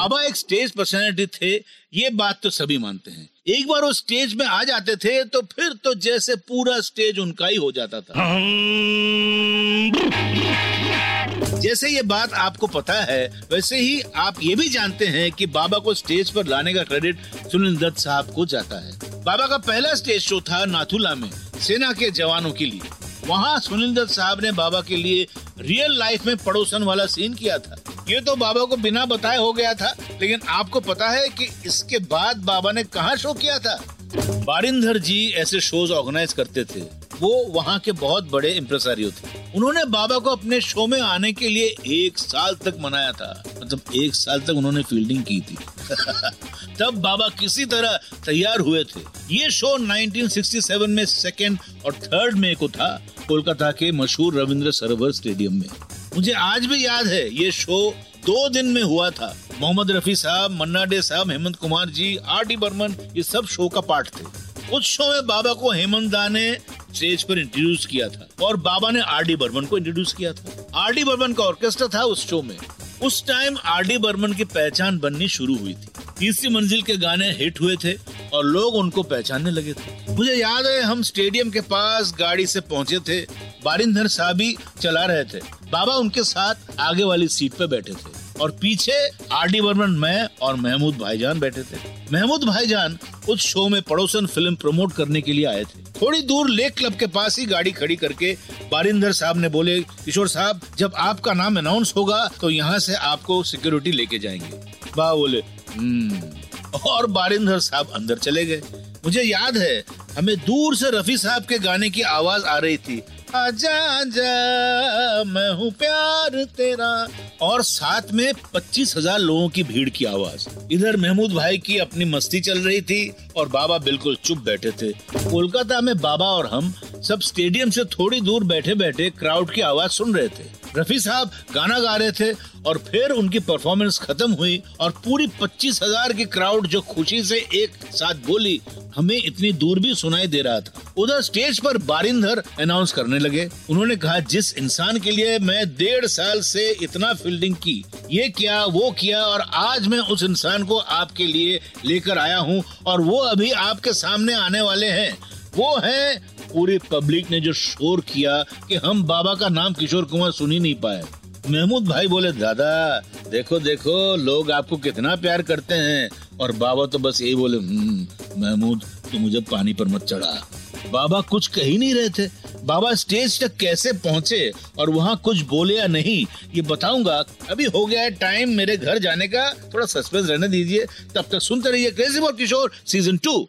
बाबा एक stage personality थे, ये बात तो सभी मानते हैं। एक बार वो स्टेज में आ जाते थे तो फिर तो जैसे पूरा स्टेज उनका ही हो जाता था। जैसे ये बात आपको पता है, वैसे ही आप ये भी जानते हैं कि बाबा को स्टेज पर लाने का क्रेडिट सुनील दत्त साहब को जाता है। बाबा का पहला स्टेज शो था नाथुला में, सेना के जवानों के लिए। वहाँ सुनील दत्त साहब ने बाबा के लिए रियल लाइफ में पड़ोसन वाला सीन किया था। ये तो बाबा को बिना बताए हो गया था, लेकिन आपको पता है कि इसके बाद बाबा ने कहा शो किया था? बारिंदर जी ऐसे शोज़ ऑर्गेनाइज करते थे। वो वहाँ के बहुत बड़े इम्प्रेसारियो थे। उन्होंने बाबा को अपने शो में आने के लिए एक साल तक मनाया था। मतलब एक साल तक उन्होंने फील्डिंग की थी। तब बाबा किसी तरह तैयार हुए थे। ये शो 1967 में सेकेंड और थर्ड में को था, कोलकाता के मशहूर रविंद्र सरोवर स्टेडियम में। मुझे आज भी याद है, ये शो दो दिन में हुआ था। मोहम्मद रफी साहब मन्ना डे साहब, हेमंत कुमार जी, आर डी बर्मन, ये सब शो का पार्ट थे। उस शो में बाबा को हेमंत दा ने स्टेज पर इंट्रोड्यूस किया था और बाबा ने आर डी बर्मन को इंट्रोड्यूस किया था। आर डी बर्मन का ऑर्केस्ट्रा था उस शो में। उस टाइम आर डी बर्मन की पहचान बननी शुरू हुई थी। तीसरी मंजिल के गाने हिट हुए थे और लोग उनको पहचानने लगे थे। मुझे याद है, हम स्टेडियम के पास गाड़ी से पहुँचे थे, बारिंदर साहब भी चला रहे थे। बाबा उनके साथ आगे वाली सीट पर बैठे थे। और पीछे आर डी बर्मन, मैं और महमूद भाईजान बैठे थे। महमूद भाईजान उस शो में पड़ोसन फ़िल्म प्रमोट करने के लिए आए थे। थोड़ी दूर लेक क्लब के पास ही गाड़ी खड़ी करके बारिंदर साहब ने बोले, किशोर साहब, जब आपका नाम अनाउंस होगा तो यहाँ से आपको सिक्योरिटी लेके जाएँगे। बा बोले "हम्म।" और बारिंदर साहब अंदर चले गए। मुझे याद है हमें दूर से रफी साहब के गाने की आवाज़ आ रही थी। आजा आजा, मैं हूँ प्यार तेरा। और साथ में पच्चीस हज़ार लोगों की भीड़ की आवाज़। इधर महमूद भाई की अपनी मस्ती चल रही थी और बाबा बिल्कुल चुप बैठे थे। कोलकाता में बाबा और हम सब स्टेडियम से थोड़ी दूर बैठे बैठे क्राउड की आवाज़ सुन रहे थे। रफी साहब गाना गा रहे थे और फिर उनकी परफॉर्मेंस खत्म हुई और पूरी पच्चीस हज़ार की क्राउड जो खुशी से एक साथ बोली, हमें इतनी दूर भी सुनाई दे रहा था। उधर स्टेज पर बारिंदर अनाउंस करने लगे। उन्होंने कहा, जिस इंसान के लिए मैं डेढ़ साल से इतना फील्डिंग की, ये किया, वो किया और आज मैं उस इंसान को आपके लिए लेकर आया हूँ और वो अभी आपके सामने आने वाले हैं। वो है पूरी पब्लिक ने जो शोर किया कि हम बाबा का नाम किशोर कुमार सुन ही नहीं पाए। महमूद भाई बोले दादा देखो देखो लोग आपको कितना प्यार करते हैं। और बाबा तो बस यही बोले "हम्म, महमूद तू मुझे पानी पर मत चढ़ा। बाबा कुछ कह ही नहीं रहे थे। बाबा स्टेज तक कैसे पहुँचे और वहाँ कुछ बोले या नहीं ये बताऊँगा। अभी हो गया है टाइम मेरे घर जाने का थोड़ा सस्पेंस रहने दीजिए। तब तक सुनते रहिए crazy for Kishore season two